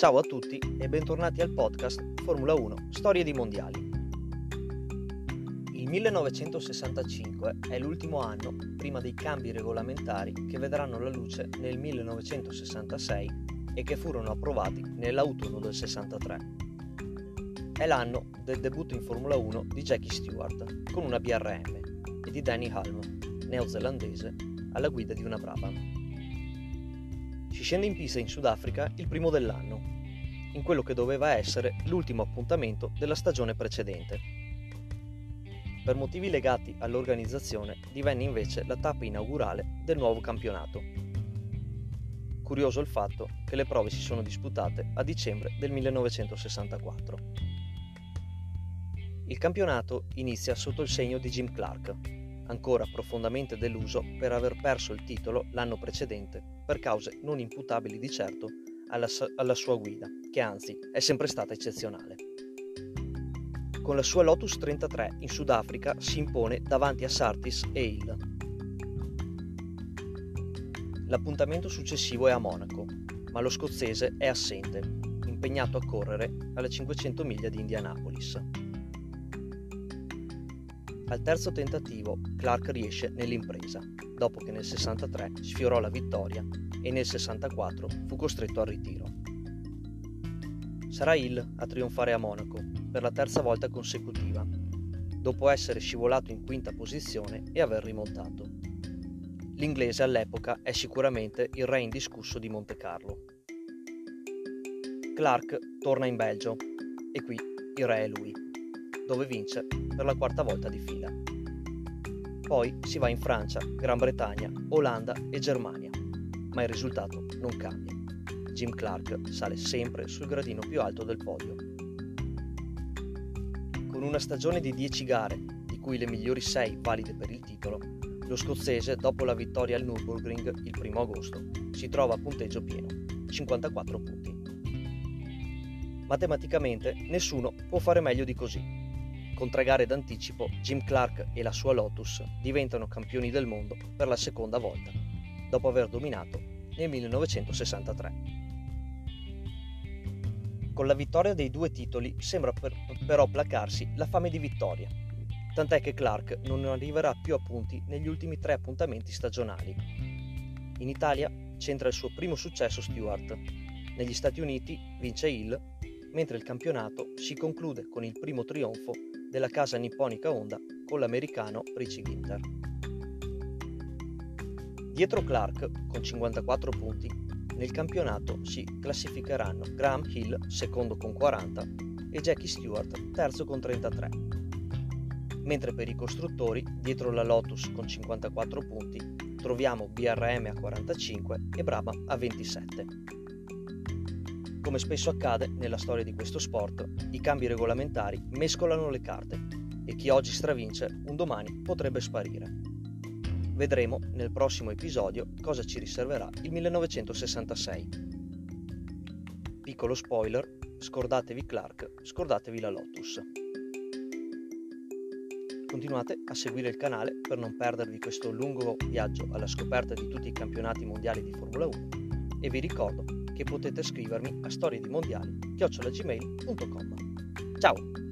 Ciao a tutti e bentornati al podcast Formula 1 Storie di Mondiali. Il 1965 è l'ultimo anno prima dei cambi regolamentari che vedranno la luce nel 1966 e che furono approvati nell'autunno del 63. È l'anno del debutto in Formula 1 di Jackie Stewart con una BRM e di Danny Halm, neozelandese, alla guida di una Brabham. Si scende in pista in Sudafrica il primo dell'anno, in quello che doveva essere l'ultimo appuntamento della stagione precedente. Per motivi legati all'organizzazione divenne invece la tappa inaugurale del nuovo campionato. Curioso il fatto che le prove si sono disputate a dicembre del 1964. Il campionato inizia sotto il segno di Jim Clark, ancora profondamente deluso per aver perso il titolo l'anno precedente per cause non imputabili di certo alla, alla sua guida, che anzi è sempre stata eccezionale. Con la sua Lotus 33 in Sudafrica si impone davanti a Sartis e Hill. L'appuntamento successivo è a Monaco, ma lo scozzese è assente, impegnato a correre alle 500 miglia di Indianapolis. Al terzo tentativo Clark riesce nell'impresa, dopo che nel 63 sfiorò la vittoria e nel 64 fu costretto al ritiro. Sarà Hill a trionfare a Monaco per la terza volta consecutiva, dopo essere scivolato in quinta posizione e aver rimontato. L'inglese all'epoca è sicuramente il re indiscusso di Monte Carlo. Clark torna in Belgio e qui il re è lui dove vince per la quarta volta di fila. Poi si va in Francia, Gran Bretagna, Olanda e Germania, ma il risultato non cambia. Jim Clark sale sempre sul gradino più alto del podio. Con una stagione di 10 gare, di cui le migliori 6 valide per il titolo, lo scozzese, dopo la vittoria al Nürburgring il 1 agosto, si trova a punteggio pieno, 54 punti. Matematicamente nessuno può fare meglio di così. Con tre gare d'anticipo, Jim Clark e la sua Lotus diventano campioni del mondo per la seconda volta, dopo aver dominato nel 1963. Con la vittoria dei due titoli sembra per, però placarsi la fame di vittoria, tant'è che Clark non arriverà più a punti negli ultimi tre appuntamenti stagionali. In Italia centra il suo primo successo Stewart, negli Stati Uniti vince Hill, mentre il campionato si conclude con il primo trionfo della casa nipponica Honda con l'americano Richie Ginter. Dietro Clark, con 54 punti, nel campionato si classificheranno Graham Hill, secondo con 40, e Jackie Stewart, terzo con 33. Mentre per i costruttori, dietro la Lotus con 54 punti, troviamo BRM a 45 e Brabham a 27. Come spesso accade nella storia di questo sport, i cambi regolamentari mescolano le carte e chi oggi stravince un domani potrebbe sparire. Vedremo nel prossimo episodio cosa ci riserverà il 1966. Piccolo spoiler, scordatevi Clark, scordatevi la Lotus. Continuate a seguire il canale per non perdervi questo lungo viaggio alla scoperta di tutti i campionati mondiali di Formula 1 e vi ricordo che potete scrivermi a storiedimondiali.gmail.com Ciao!